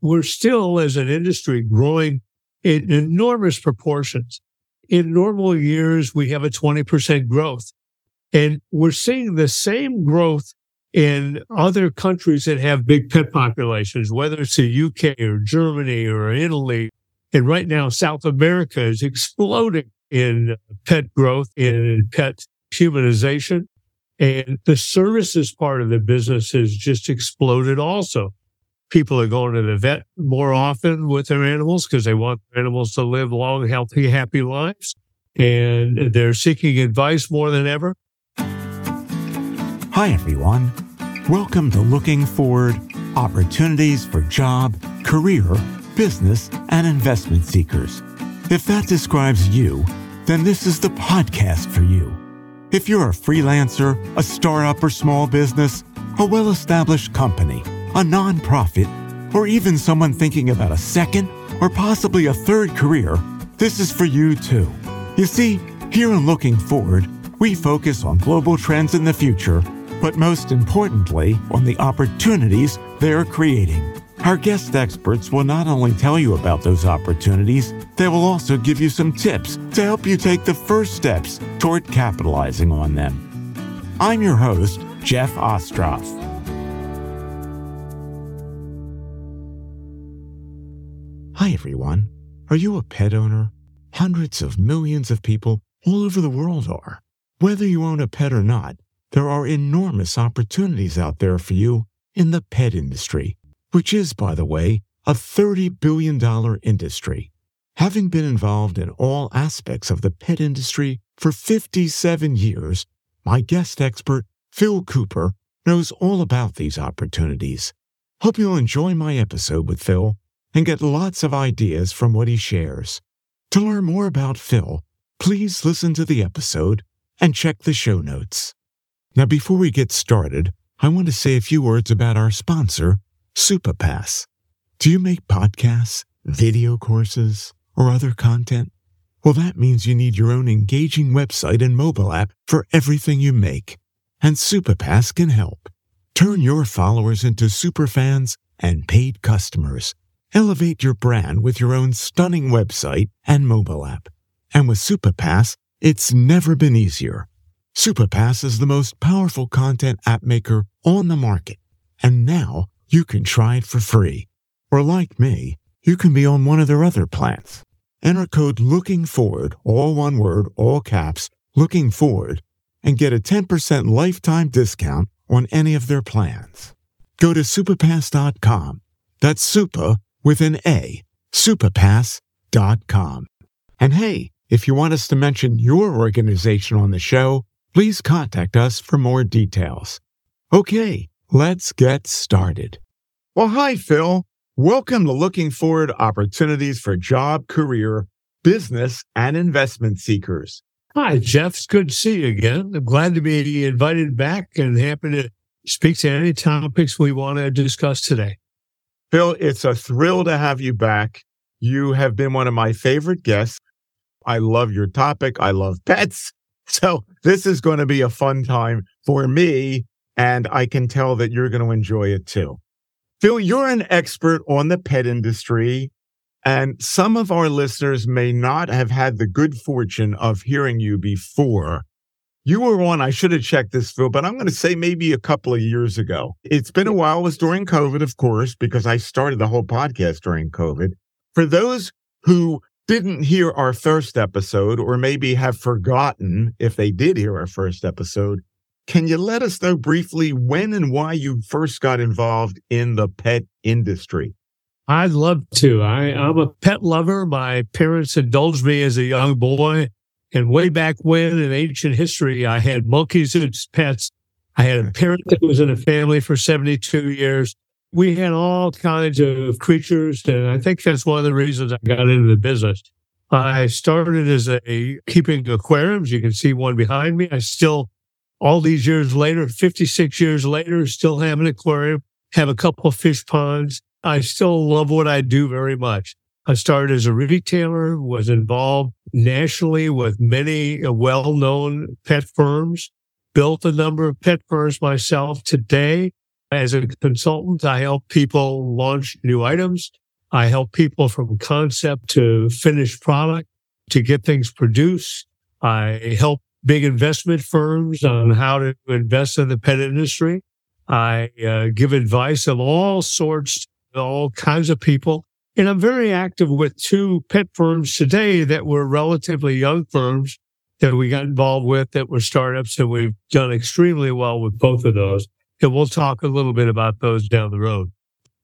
we're still, as an industry, growing in enormous proportions. In normal years, we have a 20% growth. And we're seeing the same growth in other countries that have big pet populations, whether it's the UK or Germany or Italy. And right now, South America is exploding in pet growth, in pet humanization. And the services part of the business has just exploded also. People are going to the vet more often with their animals because they want animals to live long, healthy, happy lives. And they're seeking advice more than ever. Hi, everyone. Welcome to Looking Forward Opportunities for Job, Career, Business, and Investment Seekers. If that describes you, then this is the podcast for you. If you're a freelancer, a startup or small business, a well established company, a nonprofit, or even someone thinking about a second or possibly a third career, this is for you too. You see, here in Looking Forward, we focus on global trends in the future but most importantly, on the opportunities they're creating. Our guest experts will not only tell you about those opportunities, they will also give you some tips to help you take the first steps toward capitalizing on them. I'm your host, Jeff Ostroff. Hi, everyone. Are you a pet owner? Hundreds of millions of people all over the world are. Whether you own a pet or not, there are enormous opportunities out there for you in the pet industry, which is, by the way, a $30 billion industry. Having been involved in all aspects of the pet industry for 57 years, my guest expert, Phil Cooper, knows all about these opportunities. Hope you'll enjoy my episode with Phil and get lots of ideas from what he shares. To learn more about Phil, please listen to the episode and check the show notes. Now, before we get started, I want to say a few words about our sponsor, Supapass. Do you make podcasts, video courses, or other content? Well, that means you need your own engaging website and mobile app for everything you make. And Supapass can help. Turn your followers into superfans and paid customers. Elevate your brand with your own stunning website and mobile app. And with Supapass, it's never been easier. Supapass is the most powerful content app maker on the market, and now you can try it for free. Or like me, you can be on one of their other plans. Enter code LOOKING FORWARD, all one word, all caps, looking forward, and get a 10% lifetime discount on any of their plans. Go to supapass.com. That's super with an A, supapass.com. And hey, if you want us to mention your organization on the show, please contact us for more details. Okay, let's get started. Well, hi, Phil. Welcome to Looking Forward Opportunities for Job, Career, Business, and Investment Seekers. Hi, Jeff. It's good to see you again. I'm glad to be invited back and happy to speak to any topics we want to discuss today. Phil, it's a thrill to have you back. You have been one of my favorite guests. I love your topic. I love pets. So this is going to be a fun time for me, and I can tell that you're going to enjoy it too. Phil, you're an expert on the pet industry, and some of our listeners may not have had the good fortune of hearing you before. You were on, I should have checked this, Phil, but I'm going to say maybe a couple of years ago. It's been a while. It was during COVID, of course, because I started the whole podcast during COVID. For those who didn't hear our first episode, or maybe have forgotten if they did hear our first episode, can you let us know briefly when and why you first got involved in the pet industry? I'd love to. I, am a pet lover. My parents indulged me as a young boy. And way back when in ancient history, I had monkeys as pets. I had a parent that was in a family for 72 years we had all kinds of creatures. And I think that's one of the reasons I got into the business. I started as a keeping aquariums. You can see one behind me. I still, all these years later, 56 years later, still have an aquarium, have a couple of fish ponds. I still love what I do very much. I started as a retailer, was involved nationally with many well known pet firms, built a number of pet firms myself. Today, As a consultant, I help people launch new items. I help people from concept to finished product to get things produced. I help big investment firms on how to invest in the pet industry. I uh, give advice of all sorts, all kinds of people. And I'm very active with two pet firms today that were relatively young firms that we got involved with that were startups. And we've done extremely well with both of those. And we'll talk a little bit about those down the road.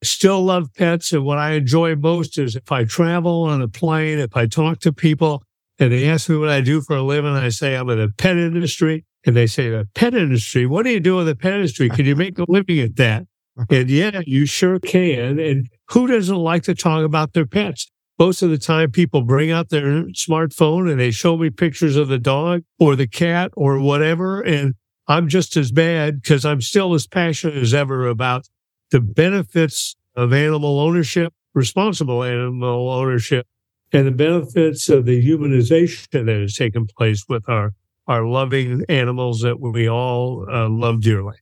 Still love pets. And what I enjoy most is if I travel on a plane, if I talk to people and they ask me what I do for a living, I say I'm in the pet industry. And they say, the pet industry, what do you do in the pet industry? Can you make a living at that? And yeah, you sure can. And who doesn't like to talk about their pets? Most of the time, people bring out their smartphone and they show me pictures of the dog or the cat or whatever. And I'm just as bad because I'm still as passionate as ever about the benefits of animal ownership, responsible animal ownership, and the benefits of the humanization that has taken place with our, our loving animals that we all uh, love dearly.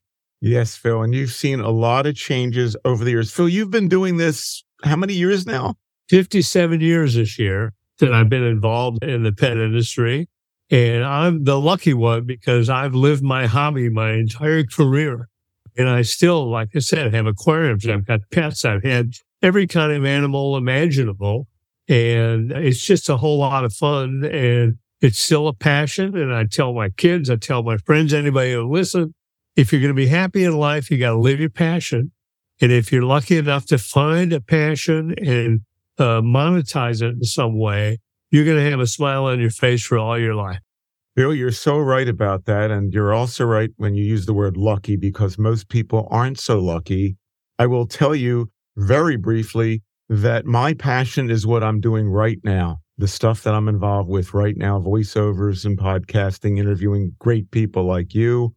Yes, Phil. And you've seen a lot of changes over the years. Phil, you've been doing this how many years now? 57 years this year that I've been involved in the pet industry. And I'm the lucky one because I've lived my hobby my entire career. And I still, like I said, have aquariums. I've got pets. I've had every kind of animal imaginable. And it's just a whole lot of fun. And it's still a passion. And I tell my kids, I tell my friends, anybody who listen, if you're going to be happy in life, you got to live your passion. And if you're lucky enough to find a passion and uh, monetize it in some way, you're going to have a smile on your face for all your life. Phil, you're so right about that. And you're also right when you use the word lucky because most people aren't so lucky. I will tell you very briefly that my passion is what I'm doing right now. The stuff that I'm involved with right now, voiceovers and podcasting, interviewing great people like you.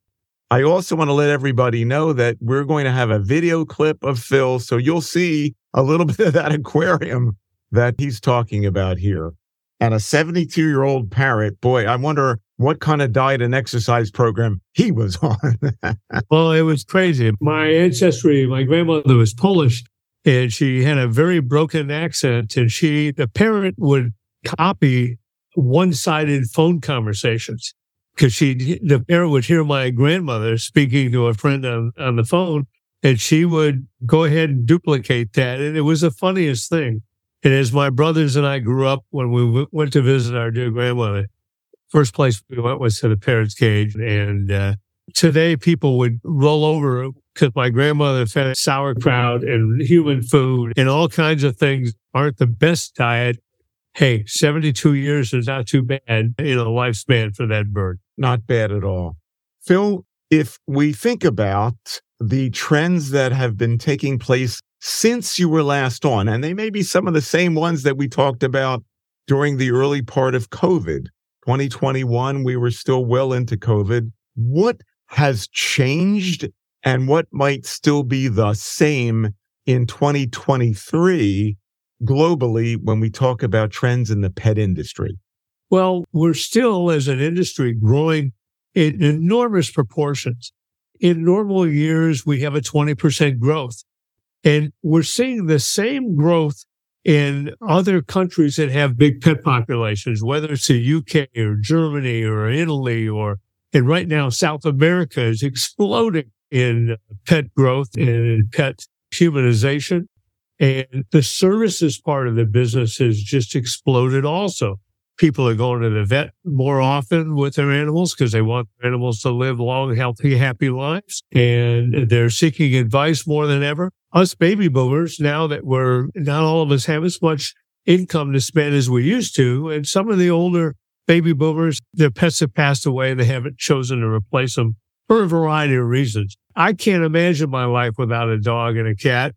I also want to let everybody know that we're going to have a video clip of Phil. So you'll see a little bit of that aquarium that he's talking about here. And a 72 year old parrot, boy, I wonder what kind of diet and exercise program he was on. well, it was crazy. My ancestry, my grandmother was Polish and she had a very broken accent and she, the parrot would copy one sided phone conversations because she, the parent would hear my grandmother speaking to a friend on, on the phone and she would go ahead and duplicate that. And it was the funniest thing. And as my brothers and I grew up, when we w- went to visit our dear grandmother, first place we went was to the parrot's cage. And uh, today people would roll over because my grandmother fed sauerkraut and human food and all kinds of things aren't the best diet. Hey, 72 years is not too bad in a lifespan for that bird. Not bad at all. Phil, if we think about the trends that have been taking place since you were last on, and they may be some of the same ones that we talked about during the early part of COVID. 2021, we were still well into COVID. What has changed and what might still be the same in 2023 globally when we talk about trends in the pet industry? Well, we're still, as an industry, growing in enormous proportions in normal years, we have a 20% growth. And we're seeing the same growth in other countries that have big pet populations, whether it's the UK or Germany or Italy or, and right now South America is exploding in pet growth and pet humanization. And the services part of the business has just exploded also people are going to the vet more often with their animals because they want animals to live long, healthy, happy lives. And they're seeking advice more than ever. Us baby boomers, now that we're not all of us have as much income to spend as we used to. And some of the older baby boomers, their pets have passed away and they haven't chosen to replace them for a variety of reasons. I can't imagine my life without a dog and a cat,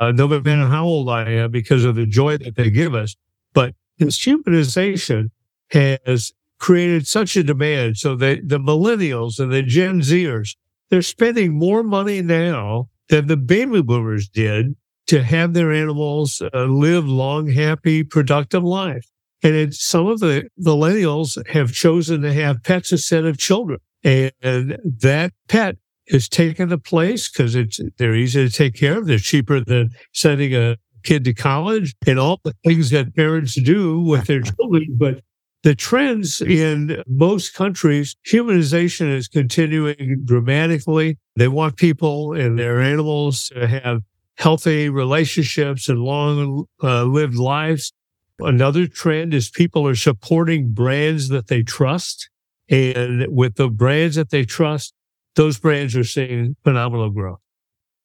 uh, no matter how old I am, because of the joy that they give us. But humanization has created such a demand. So the, the millennials and the Gen Zers, they're spending more money now than the baby boomers did to have their animals uh, live long, happy, productive life. And some of the millennials have chosen to have pets instead of children. And that pet has taken the place because it's they're easy to take care of. They're cheaper than sending a kid to college and all the things that parents do with their children. But the trends in most countries, humanization is continuing dramatically. They want people and their animals to have healthy relationships and long uh, lived lives. Another trend is people are supporting brands that they trust. And with the brands that they trust, those brands are seeing phenomenal growth.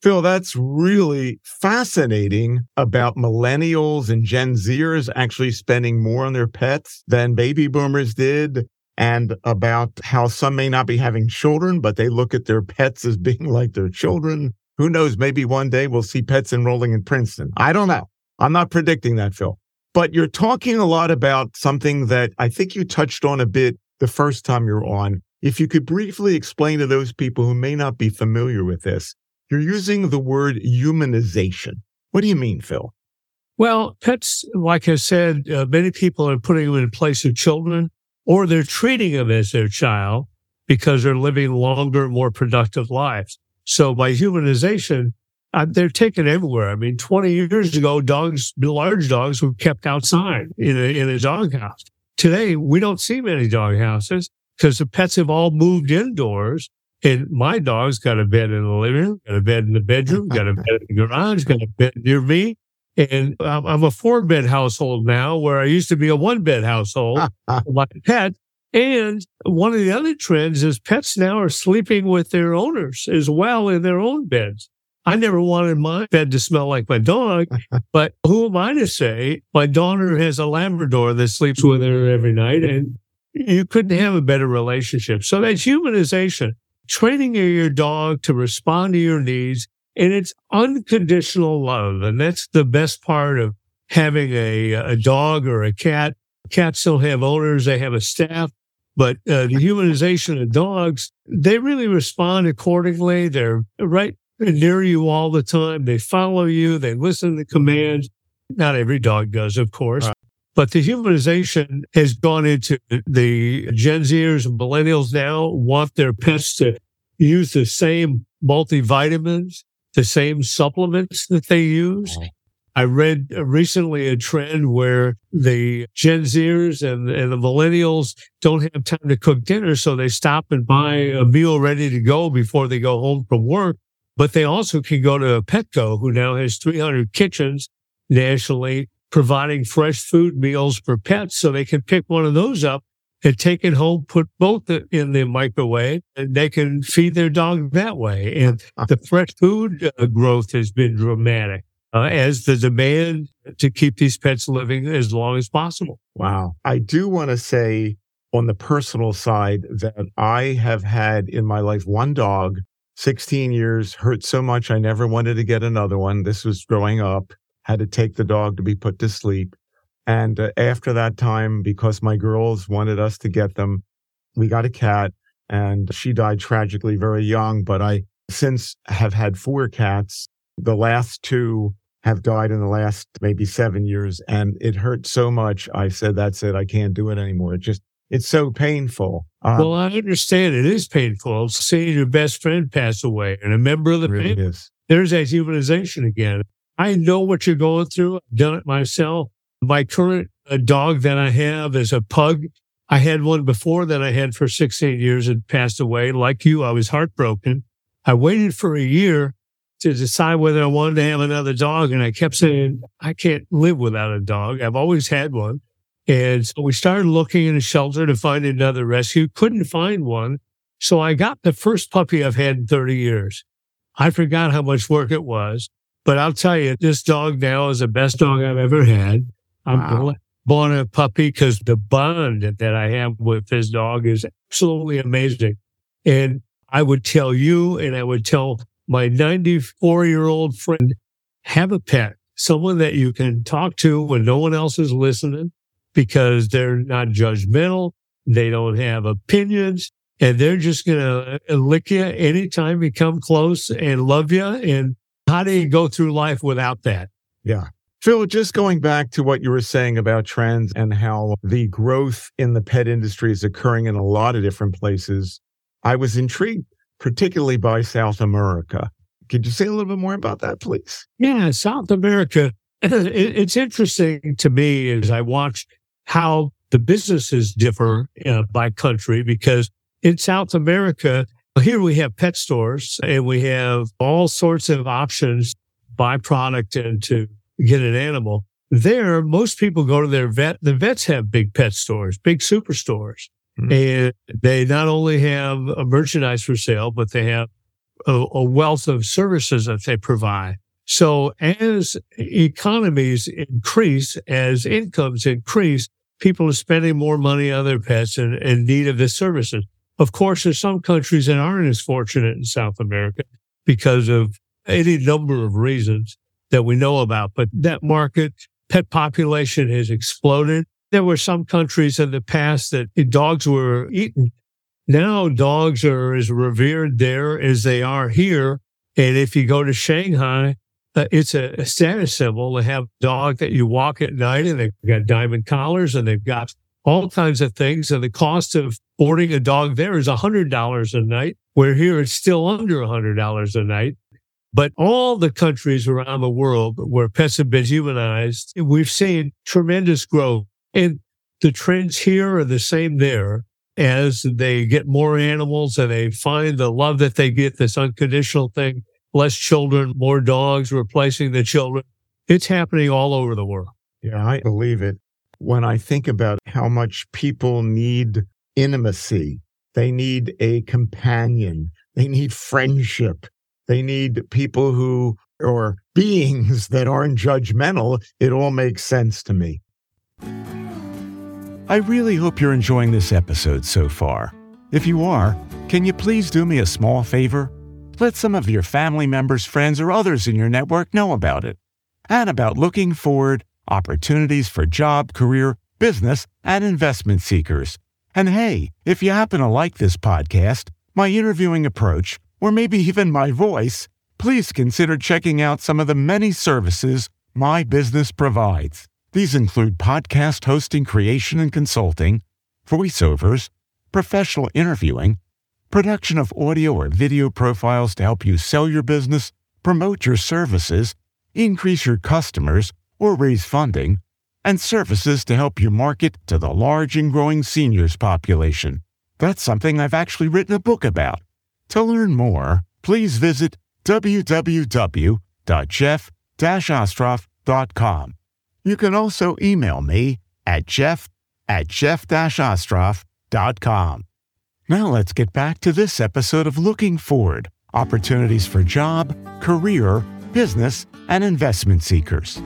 Phil, that's really fascinating about millennials and Gen Zers actually spending more on their pets than baby boomers did, and about how some may not be having children, but they look at their pets as being like their children. Who knows? Maybe one day we'll see pets enrolling in Princeton. I don't know. I'm not predicting that, Phil. But you're talking a lot about something that I think you touched on a bit the first time you're on. If you could briefly explain to those people who may not be familiar with this, you're using the word humanization. What do you mean, Phil? Well, pets, like I said, uh, many people are putting them in place of children or they're treating them as their child because they're living longer, more productive lives. So by humanization, uh, they're taken everywhere. I mean, 20 years ago, dogs, large dogs were kept outside in a, in a doghouse. Today, we don't see many dog houses because the pets have all moved indoors and my dog's got a bed in the living room, got a bed in the bedroom, got a bed in the garage, got a bed near me. And I'm a four bed household now where I used to be a one bed household with my pet. And one of the other trends is pets now are sleeping with their owners as well in their own beds. I never wanted my bed to smell like my dog, but who am I to say? My daughter has a Labrador that sleeps with her every night and you couldn't have a better relationship. So that's humanization training your dog to respond to your needs and it's unconditional love. And that's the best part of having a, a dog or a cat. Cats still have owners. They have a staff, but uh, the humanization of dogs, they really respond accordingly. They're right near you all the time. They follow you. They listen to commands. Not every dog does, of course. But the humanization has gone into the Gen Zers and millennials now want their pets to use the same multivitamins, the same supplements that they use. I read recently a trend where the Gen Zers and, and the millennials don't have time to cook dinner, so they stop and buy a meal ready to go before they go home from work. But they also can go to a Petco, who now has 300 kitchens nationally providing fresh food meals for pets so they can pick one of those up and take it home, put both in the microwave, and they can feed their dog that way. And the fresh food uh, growth has been dramatic uh, as the demand to keep these pets living as long as possible. Wow. I do want to say on the personal side that I have had in my life one dog, 16 years, hurt so much I never wanted to get another one. This was growing up had to take the dog to be put to sleep. And uh, after that time, because my girls wanted us to get them, we got a cat and she died tragically very young. But I since have had four cats. The last two have died in the last maybe seven years. And it hurt so much. I said, that's it. I can't do it anymore. It just, it's so painful. Um, well, I understand it is painful seeing your best friend pass away and a member of the really family. Is. There's that humanization again. I know what you're going through. I've done it myself. My current uh, dog that I have is a pug. I had one before that I had for 16 years and passed away. Like you, I was heartbroken. I waited for a year to decide whether I wanted to have another dog. And I kept saying, I can't live without a dog. I've always had one. And so we started looking in a shelter to find another rescue. Couldn't find one. So I got the first puppy I've had in 30 years. I forgot how much work it was. But I'll tell you, this dog now is the best dog I've ever had. I'm wow. born a puppy because the bond that I have with this dog is absolutely amazing. And I would tell you, and I would tell my 94 year old friend, have a pet, someone that you can talk to when no one else is listening because they're not judgmental. They don't have opinions and they're just going to uh, lick you anytime you come close and love you and how do you go through life without that? Yeah. Phil, just going back to what you were saying about trends and how the growth in the pet industry is occurring in a lot of different places, I was intrigued particularly by South America. Could you say a little bit more about that, please? Yeah, South America. It's interesting to me as I watch how the businesses differ uh, by country because in South America, here we have pet stores and we have all sorts of options, buy product and to get an animal. There, most people go to their vet. The vets have big pet stores, big superstores. Mm-hmm. And they not only have a merchandise for sale, but they have a, a wealth of services that they provide. So as economies increase, as incomes increase, people are spending more money on their pets and in need of the services. Of course, there's some countries that aren't as fortunate in South America because of any number of reasons that we know about. But that market, pet population has exploded. There were some countries in the past that dogs were eaten. Now dogs are as revered there as they are here. And if you go to Shanghai, uh, it's a, a, status symbol to have a dog that you walk at night and they've got diamond collars and they've got all kinds of things. And the cost of boarding a dog there is $100 a night, where here it's still under $100 a night. But all the countries around the world where pets have been humanized, we've seen tremendous growth. And the trends here are the same there as they get more animals and they find the love that they get, this unconditional thing, less children, more dogs replacing the children. It's happening all over the world. Yeah, I believe it. When I think about how much people need intimacy, they need a companion, they need friendship, they need people who or beings that aren't judgmental. It all makes sense to me. I really hope you're enjoying this episode so far. If you are, can you please do me a small favor? Let some of your family members, friends, or others in your network know about it and about looking forward opportunities for job, career, business, and investment seekers. And hey, if you happen to like this podcast, my interviewing approach, or maybe even my voice, please consider checking out some of the many services my business provides. These include podcast hosting, creation and consulting, voiceovers, professional interviewing, production of audio or video profiles to help you sell your business, promote your services, increase your customers, or raise funding, and services to help you market to the large and growing seniors population. That's something I've actually written a book about. To learn more, please visit www.jeff-ostroff.com. You can also email me at jeff at jeff-ostroff.com. Now let's get back to this episode of Looking Forward Opportunities for Job, Career, Business, and Investment Seekers.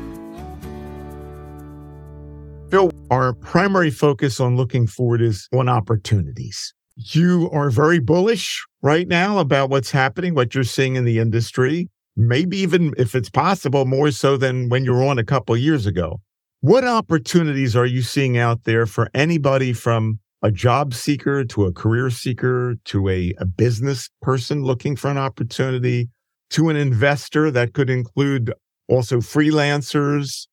Phil, our primary focus on looking forward is on opportunities you are very bullish right now about what's happening, what you're seeing in the industry, maybe even if it's possible, more so than when you were on a couple years ago. What opportunities are you seeing out there for anybody from a job seeker to a career seeker to a, a business person looking for an opportunity to an investor that could include also freelancers,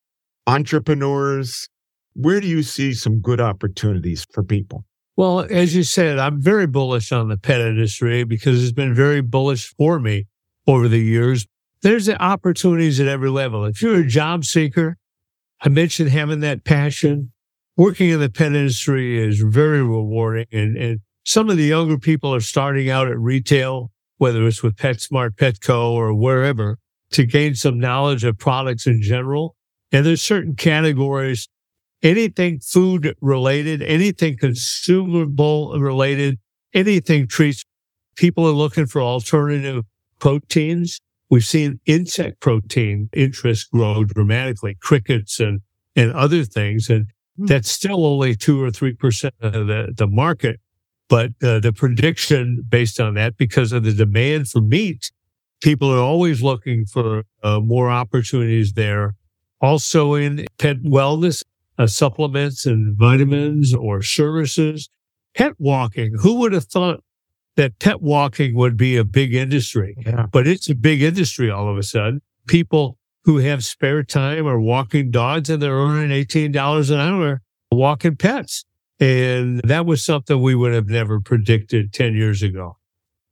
entrepreneurs? Where do you see some good opportunities for people? Well, as you said, I'm very bullish on the pet industry because it's been very bullish for me over the years. There's the opportunities at every level. If you're a job seeker, I mentioned having that passion. Working in the pet industry is very rewarding. And, and some of the younger people are starting out at retail, whether it's with PetSmart, Petco, or wherever, to gain some knowledge of products in general. And there's certain categories anything food related, anything consumable related, anything treats. People are looking for alternative proteins. We've seen insect protein interest grow dramatically, crickets and, and other things. And hmm. that's still only two or 3% of the, the market. But uh, the prediction based on that, because of the demand for meat, people are always looking for uh, more opportunities there. Also in pet wellness, uh, supplements and vitamins or services. Pet walking. Who would have thought that pet walking would be a big industry? Yeah. But it's a big industry all of a sudden. People who have spare time are walking dogs and they're earning $18 an hour walking pets. And that was something we would have never predicted 10 years ago.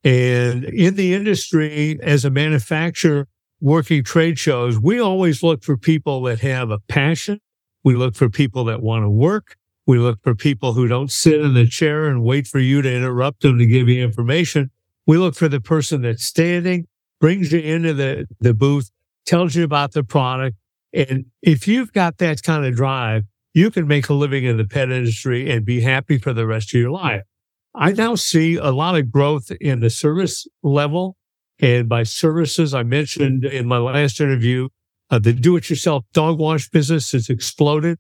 And in the industry, as a manufacturer working trade shows, we always look for people that have a passion. We look for people that want to work. We look for people who don't sit in the chair and wait for you to interrupt them to give you information. We look for the person that's standing, brings you into the, the booth, tells you about the product. And if you've got that kind of drive, you can make a living in the pet industry and be happy for the rest of your life. I now see a lot of growth in the service level. And by services, I mentioned in my last interview, uh, the do it yourself dog wash business has exploded.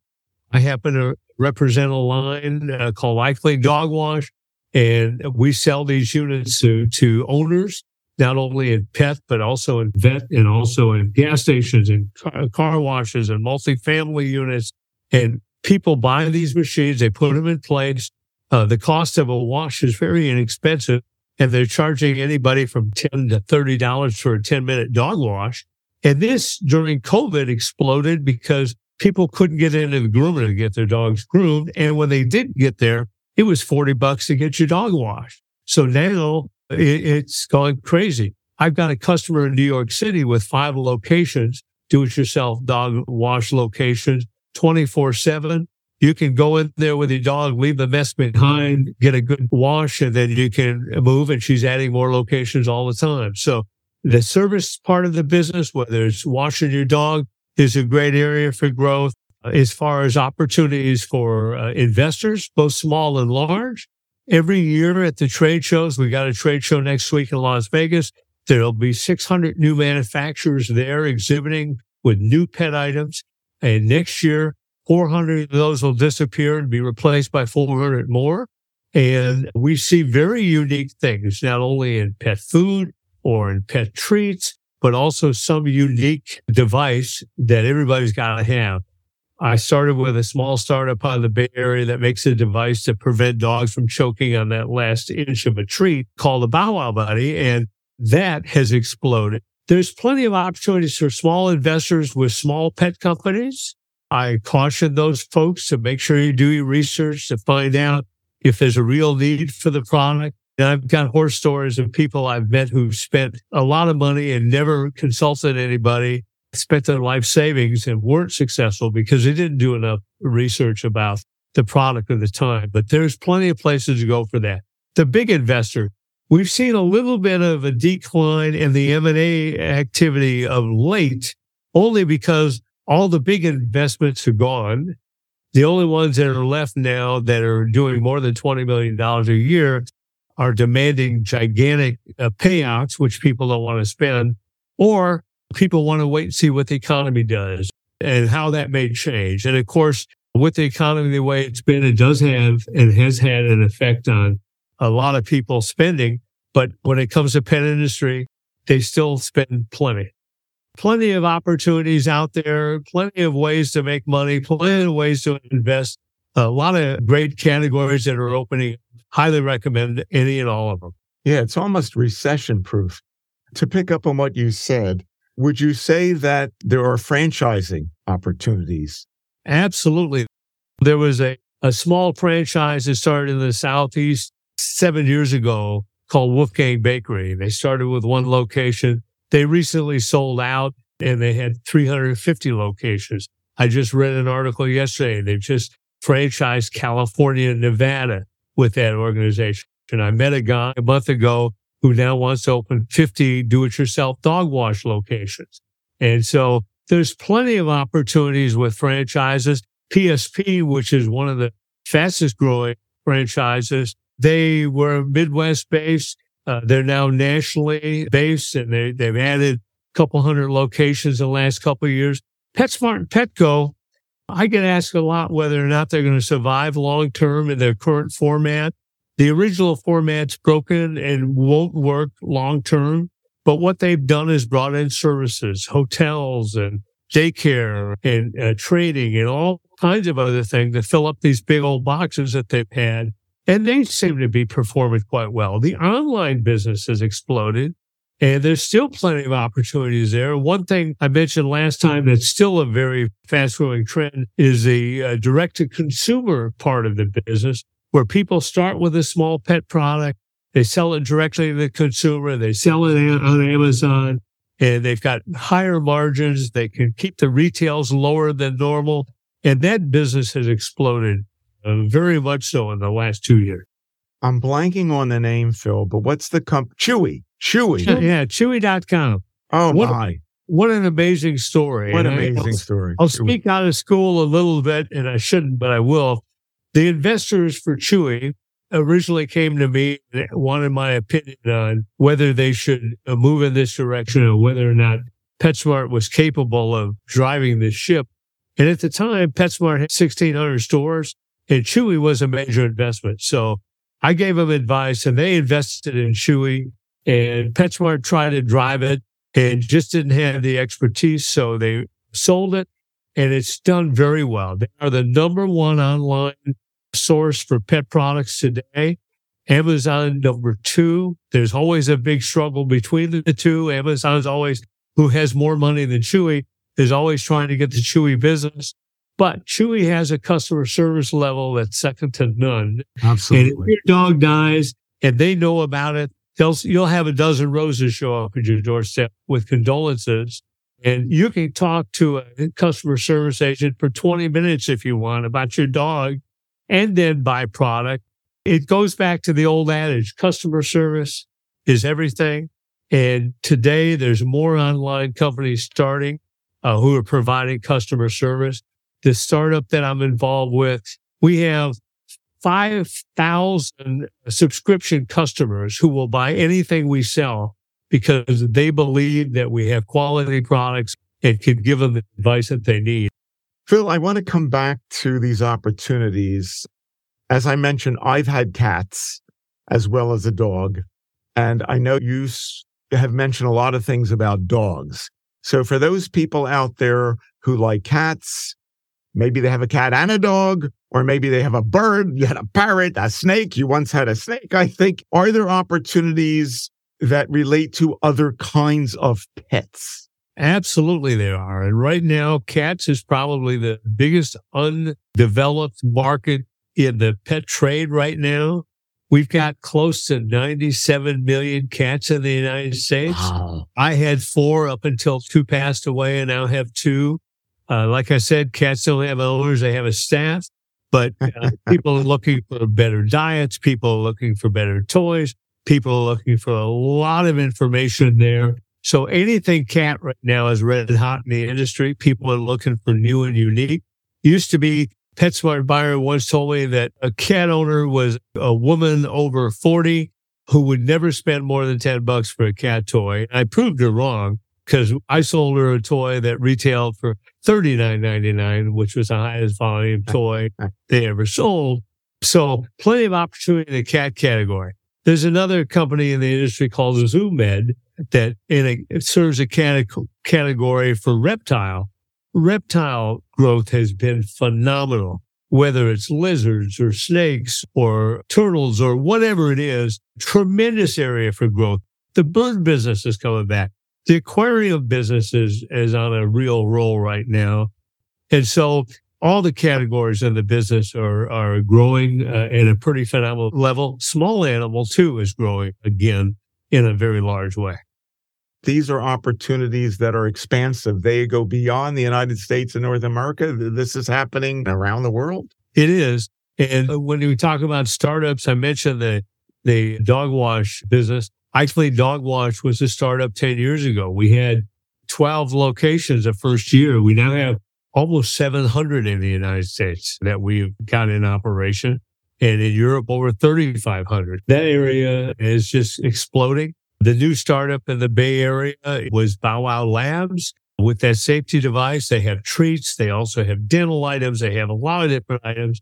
I happen to represent a line uh, called Likely Dog Wash, and we sell these units to, to owners, not only in pet, but also in vet and also in gas stations and car, car washes and multifamily units. And people buy these machines, they put them in place uh, the cost of a wash is very inexpensive, and they're charging anybody from ten to thirty dollars for a ten minute dog wash. And this during COVID exploded because people couldn't get into the groomer to get their dogs groomed, and when they did get there, it was forty bucks to get your dog washed. So now it, it's going crazy. I've got a customer in New York City with five locations, do-it-yourself dog wash locations, twenty four seven you can go in there with your dog, leave the mess behind, get a good wash, and then you can move. And she's adding more locations all the time. So the service part of the business, whether it's washing your dog, is a great area for growth. As far as opportunities for uh, investors, both small and large, every year at the trade shows, we got a trade show next week in Las Vegas. There'll be 600 new manufacturers there exhibiting with new pet items. And next year, 400 of those will disappear and be replaced by 400 more. And we see very unique things, not only in pet food or in pet treats, but also some unique device that everybody's got to have. I started with a small startup out of the Bay Area that makes a device to prevent dogs from choking on that last inch of a treat called the Bow Wow Buddy. And that has exploded. There's plenty of opportunities for small investors with small pet companies I caution those folks to make sure you do your research to find out if there's a real need for the product. And I've got horror stories of people I've met who spent a lot of money and never consulted anybody, spent their life savings and weren't successful because they didn't do enough research about the product at the time. But there's plenty of places to go for that. The big investor, we've seen a little bit of a decline in the M&A activity of late only because all the big investments are gone. The only ones that are left now that are doing more than $20 million a year are demanding gigantic uh, payouts, which people don't want to spend, or people want to wait and see what the economy does and how that may change. And of course, with the economy the way it's been, it does have and has had an effect on a lot of people spending. But when it comes to pet industry, they still spend plenty plenty of opportunities out there, plenty of ways to make money, plenty of ways to invest. A lot of great categories that are opening. Highly recommend any and all of them. Yeah, it's almost recession proof. To pick up on what you said, would you say that there are franchising opportunities? Absolutely. There was a, a small franchise that started in the Southeast seven years ago called Woof Gang Bakery. They started with one location they recently sold out and they had 350 locations. I just read an article yesterday. They've just franchised California Nevada with that organization. And I met a guy a month ago who now wants to open 50 do it yourself dog wash locations. And so there's plenty of opportunities with franchises. PSP, which is one of the fastest growing franchises, they were Midwest based. Uh, they're now nationally based and they, they've added a couple hundred locations in the last couple of years. PetSmart and Petco, I get asked a lot whether or not they're going to survive long term in their current format. The original format's broken and won't work long term. But what they've done is brought in services, hotels and daycare and uh, trading and all kinds of other things to fill up these big old boxes that they've had and they seem to be performing quite well. The online business has exploded and there's still plenty of opportunities there. One thing I mentioned last time that's still a very fast growing trend is the uh, direct to consumer part of the business where people start with a small pet product. They sell it directly to the consumer. They sell it on Amazon and they've got higher margins. They can keep the retails lower than normal. And that business has exploded uh, very much so in the last two years. I'm blanking on the name, Phil, but what's the comp? Chewy. Chewy. Yeah, Chewy.com. Oh, what, my. What an amazing story. What an amazing I'll, story. I'll speak out of school a little bit, and I shouldn't, but I will. The investors for Chewy originally came to me and wanted my opinion on whether they should uh, move in this direction or whether or not PetSmart was capable of driving this ship. And at the time, PetSmart had 1,600 stores and Chewy was a major investment. So I gave them advice and they invested in Chewy and PetSmart tried to drive it and just didn't have the expertise. So they sold it and it's done very well. They are the number one online source for pet products today. Amazon number two. There's always a big struggle between the two. Amazon's always who has more money than Chewy is always trying to get the Chewy business. But Chewy has a customer service level that's second to none. Absolutely. And if your dog dies and they know about it, they'll, you'll have a dozen roses show up at your doorstep with condolences. And you can talk to a customer service agent for 20 minutes if you want about your dog and then buy product. It goes back to the old adage customer service is everything. And today there's more online companies starting uh, who are providing customer service. The startup that I'm involved with, we have 5,000 subscription customers who will buy anything we sell because they believe that we have quality products and can give them the advice that they need. Phil, I want to come back to these opportunities. As I mentioned, I've had cats as well as a dog. And I know you have mentioned a lot of things about dogs. So for those people out there who like cats, maybe they have a cat and a dog, or maybe they have a bird, you had a parrot, a snake, you once had a snake, I think. Are there opportunities that relate to other kinds of pets? Absolutely, there are. And right now, cats is probably the biggest undeveloped market in the pet trade right now. We've got close to 97 million cats in the United States. Wow. I had four up until two passed away and now have two. Uh, like I said, cats don't have owners, they have a staff, but uh, people are looking for better diets. People are looking for better toys. People are looking for a lot of information there. So anything cat right now is red hot in the industry. People are looking for new and unique. Used to be PetSmart buyer once told me that a cat owner was a woman over 40 who would never spend more than 10 bucks for a cat toy. I proved her wrong because I sold her a toy that retailed for $39.99, which was the highest volume toy they ever sold. So plenty of opportunity in the cat category. There's another company in the industry called ZooMed that in a, it serves a category for reptile. Reptile growth has been phenomenal, whether it's lizards or snakes or turtles or whatever it is, tremendous area for growth. The bird business is coming back. The aquarium business is, is on a real roll right now. And so all the categories in the business are, are growing uh, at a pretty phenomenal level. Small animal too is growing again in a very large way. These are opportunities that are expansive. They go beyond the United States and North America. This is happening around the world. It is. And when we talk about startups, I mentioned the, the dog wash business. Actually, dog wash was a startup 10 years ago. We had 12 locations the first year. We now have almost 700 in the United States that we've got in operation. And in Europe, over 3,500. That area is just exploding. The new startup in the Bay Area was Bow Wow Labs. With that safety device, they have treats. They also have dental items. They have a lot of different items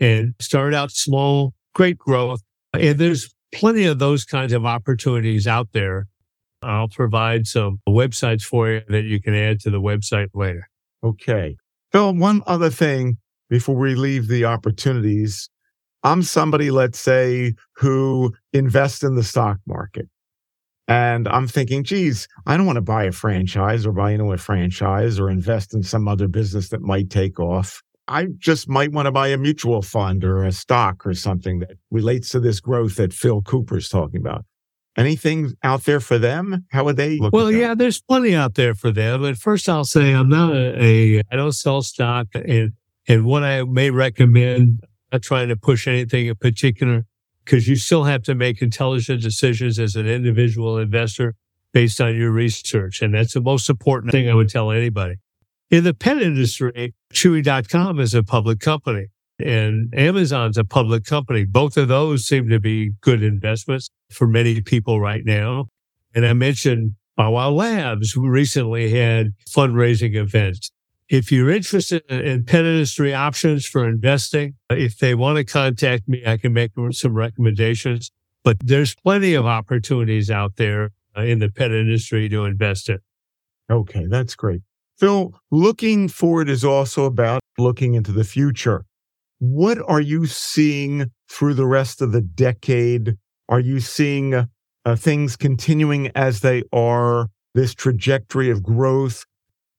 and started out small, great growth. And there's plenty of those kinds of opportunities out there. I'll provide some websites for you that you can add to the website later. Okay. Phil, one other thing before we leave the opportunities. I'm somebody, let's say, who invests in the stock market. And I'm thinking, geez, I don't want to buy a franchise or buy into a franchise or invest in some other business that might take off. I just might want to buy a mutual fund or a stock or something that relates to this growth that Phil Cooper's talking about. Anything out there for them? How would they look? Well, yeah, there's plenty out there for them. But first, I'll say I'm not a, a I don't sell stock, and and what I may recommend, not trying to push anything in particular, because you still have to make intelligent decisions as an individual investor based on your research, and that's the most important thing I would tell anybody. In the pet industry, Chewy.com is a public company and Amazon's a public company. Both of those seem to be good investments for many people right now. And I mentioned Bow Wow Labs recently had fundraising events. If you're interested in pet industry options for investing, if they want to contact me, I can make some recommendations. But there's plenty of opportunities out there uh, in the pet industry to invest in. Okay, that's great. Phil, looking forward is also about looking into the future. What are you seeing through the rest of the decade? Are you seeing uh, things continuing as they are, this trajectory of growth?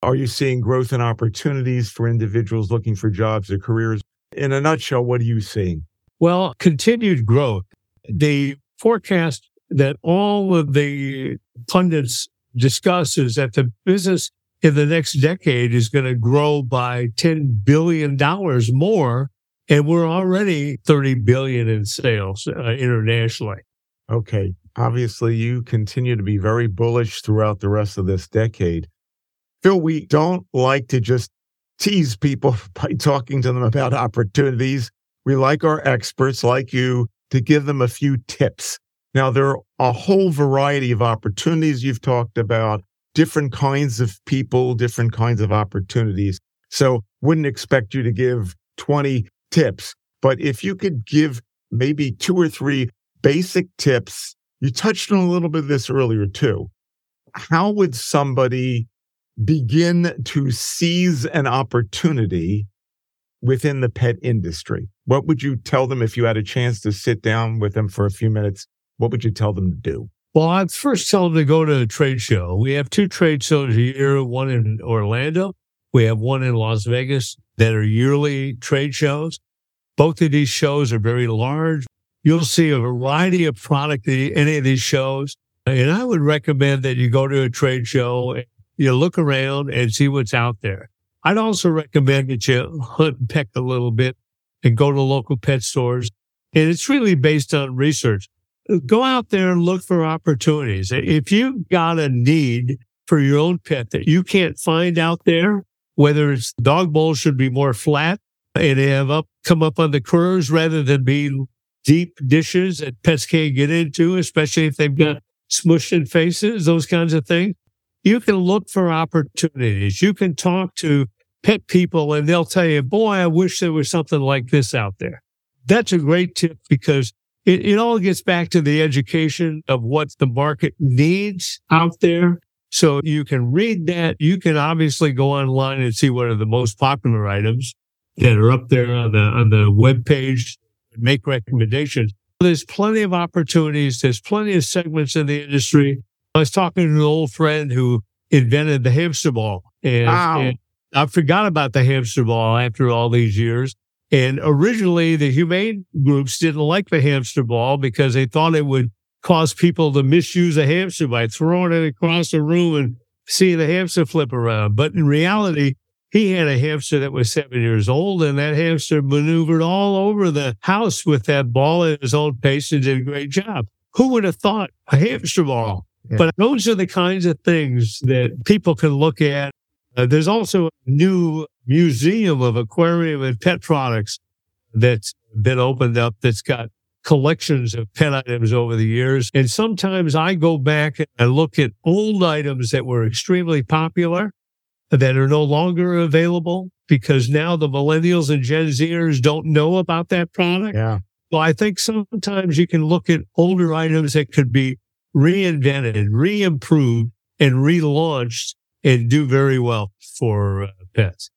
Are you seeing growth and opportunities for individuals looking for jobs or careers? In a nutshell, what are you seeing? Well, continued growth. The forecast that all of the pundits discuss is that the business in the next decade is going to grow by $10 billion more. And we're already 30 billion in sales uh, internationally. Okay. Obviously, you continue to be very bullish throughout the rest of this decade. Phil, we don't like to just tease people by talking to them about opportunities. We like our experts like you to give them a few tips. Now, there are a whole variety of opportunities you've talked about different kinds of people, different kinds of opportunities. So wouldn't expect you to give 20 tips, but if you could give maybe two or three basic tips, you touched on a little bit of this earlier too. How would somebody begin to seize an opportunity within the pet industry? What would you tell them if you had a chance to sit down with them for a few minutes? What would you tell them to do? Well, I'd first tell them to go to a trade show. We have two trade shows a year, one in Orlando. We have one in Las Vegas that are yearly trade shows. Both of these shows are very large. You'll see a variety of product at any of these shows. And I would recommend that you go to a trade show, and you look around and see what's out there. I'd also recommend that you hunt and peck a little bit and go to local pet stores. And it's really based on research go out there and look for opportunities. If you've got a need for your own pet that you can't find out there, whether it's dog bowls should be more flat and they have up come up on the curves rather than be deep dishes that pets can't get into, especially if they've got smushed in faces, those kinds of things. You can look for opportunities. You can talk to pet people and they'll tell you, boy, I wish there was something like this out there. That's a great tip because it, it all gets back to the education of what the market needs out there. So you can read that. You can obviously go online and see what are the most popular items that are up there on the, on the web page, make recommendations. There's plenty of opportunities. There's plenty of segments in the industry. I was talking to an old friend who invented the hamster ball and, wow. and I forgot about the hamster ball after all these years. And originally, the humane groups didn't like the hamster ball because they thought it would cause people to misuse a hamster by throwing it across the room and seeing the hamster flip around. But in reality, he had a hamster that was seven years old, and that hamster maneuvered all over the house with that ball at his own pace and did a great job. Who would have thought a hamster ball? Yeah. But those are the kinds of things that people can look at uh, there's also a new museum of aquarium and pet products that's been opened up that's got collections of pet items over the years. And sometimes I go back and look at old items that were extremely popular that are no longer available because now the millennials and Gen Zers don't know about that product. Yeah. Well, I think sometimes you can look at older items that could be reinvented, re-improved, and relaunched and do very well for uh, pets.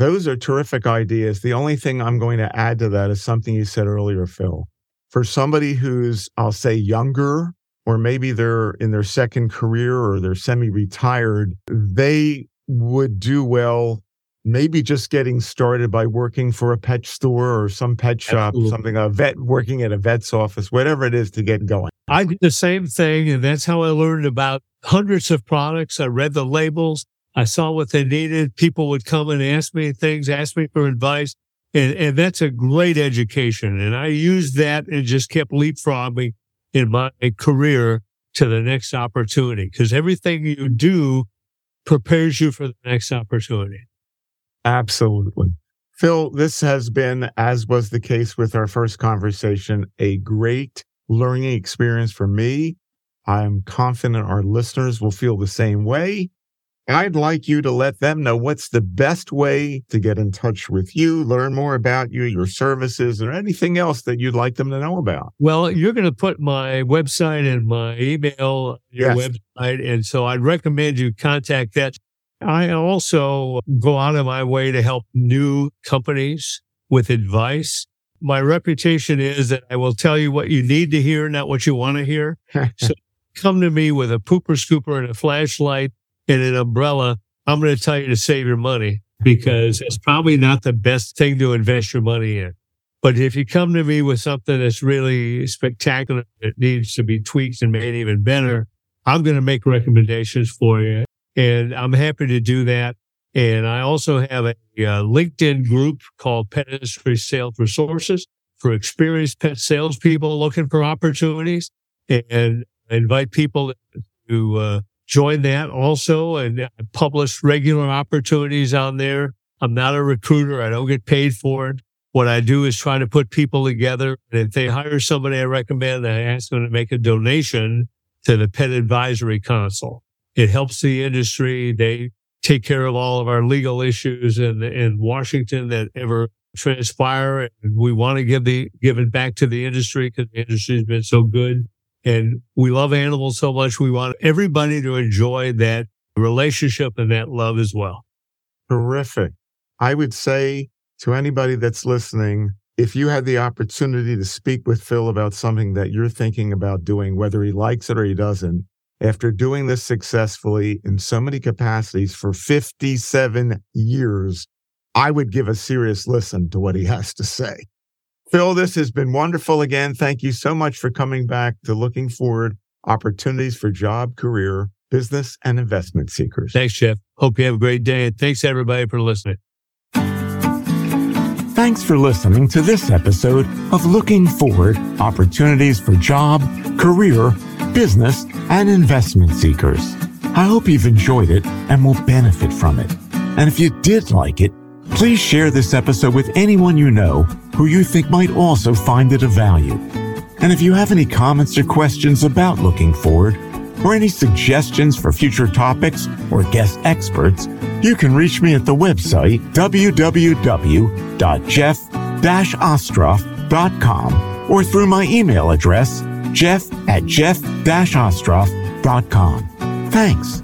Those are terrific ideas. The only thing I'm going to add to that is something you said earlier, Phil. For somebody who's, I'll say, younger, or maybe they're in their second career or they're semi retired, they would do well maybe just getting started by working for a pet store or some pet shop, Absolutely. something, a vet, working at a vet's office, whatever it is to get going. I did the same thing, and that's how I learned about hundreds of products. I read the labels. I saw what they needed. People would come and ask me things, ask me for advice. And, and that's a great education. And I used that and just kept leapfrogging in my career to the next opportunity because everything you do prepares you for the next opportunity. Absolutely. Phil, this has been, as was the case with our first conversation, a great learning experience for me. I'm confident our listeners will feel the same way. I'd like you to let them know what's the best way to get in touch with you, learn more about you, your services, or anything else that you'd like them to know about. Well, you're going to put my website and my email, your Yes. website. And so I'd recommend you contact that. I also go out of my way to help new companies with advice. My reputation is that I will tell you what you need to hear, not what you want to hear. So come to me with a pooper scooper and a flashlight and an umbrella. I'm going to tell you to save your money because it's probably not the best thing to invest your money in. But if you come to me with something that's really spectacular, that needs to be tweaked and made even better, I'm going to make recommendations for you. And I'm happy to do that. And I also have a, uh LinkedIn group called Pet Industry Sales Resources for experienced pet salespeople looking for opportunities. And I invite people to uh, join that also. And I publish regular opportunities on there. I'm not a recruiter. I don't get paid for it. What I do is try to put people together. And if they hire somebody I recommend, I ask them to make a donation to the Pet Advisory Council. It helps the industry. They take care of all of our legal issues in, in Washington that ever transpire. And we want to give the, give it back to the industry because the industry has been so good. And we love animals so much. We want everybody to enjoy that relationship and that love as well. Terrific. I would say to anybody that's listening, if you had the opportunity to speak with Phil about something that you're thinking about doing, whether he likes it or he doesn't, after doing this successfully in so many capacities for 57 years, I would give a serious listen to what he has to say. Phil, this has been wonderful again. Thank you so much for coming back to looking forward opportunities for job, career, business, and investment seekers. Thanks, Jeff. Hope you have a great day. And thanks everybody for listening. Thanks for listening to this episode of Looking Forward Opportunities for Job, Career, Business, and Investment Seekers. I hope you've enjoyed it and will benefit from it. And if you did like it, please share this episode with anyone you know who you think might also find it of value. And if you have any comments or questions about Looking Forward, or any suggestions for future topics or guest experts, you can reach me at the website www.jeff-ostroff.com or through my email address, jeff at jeff-ostroff.com. Thanks.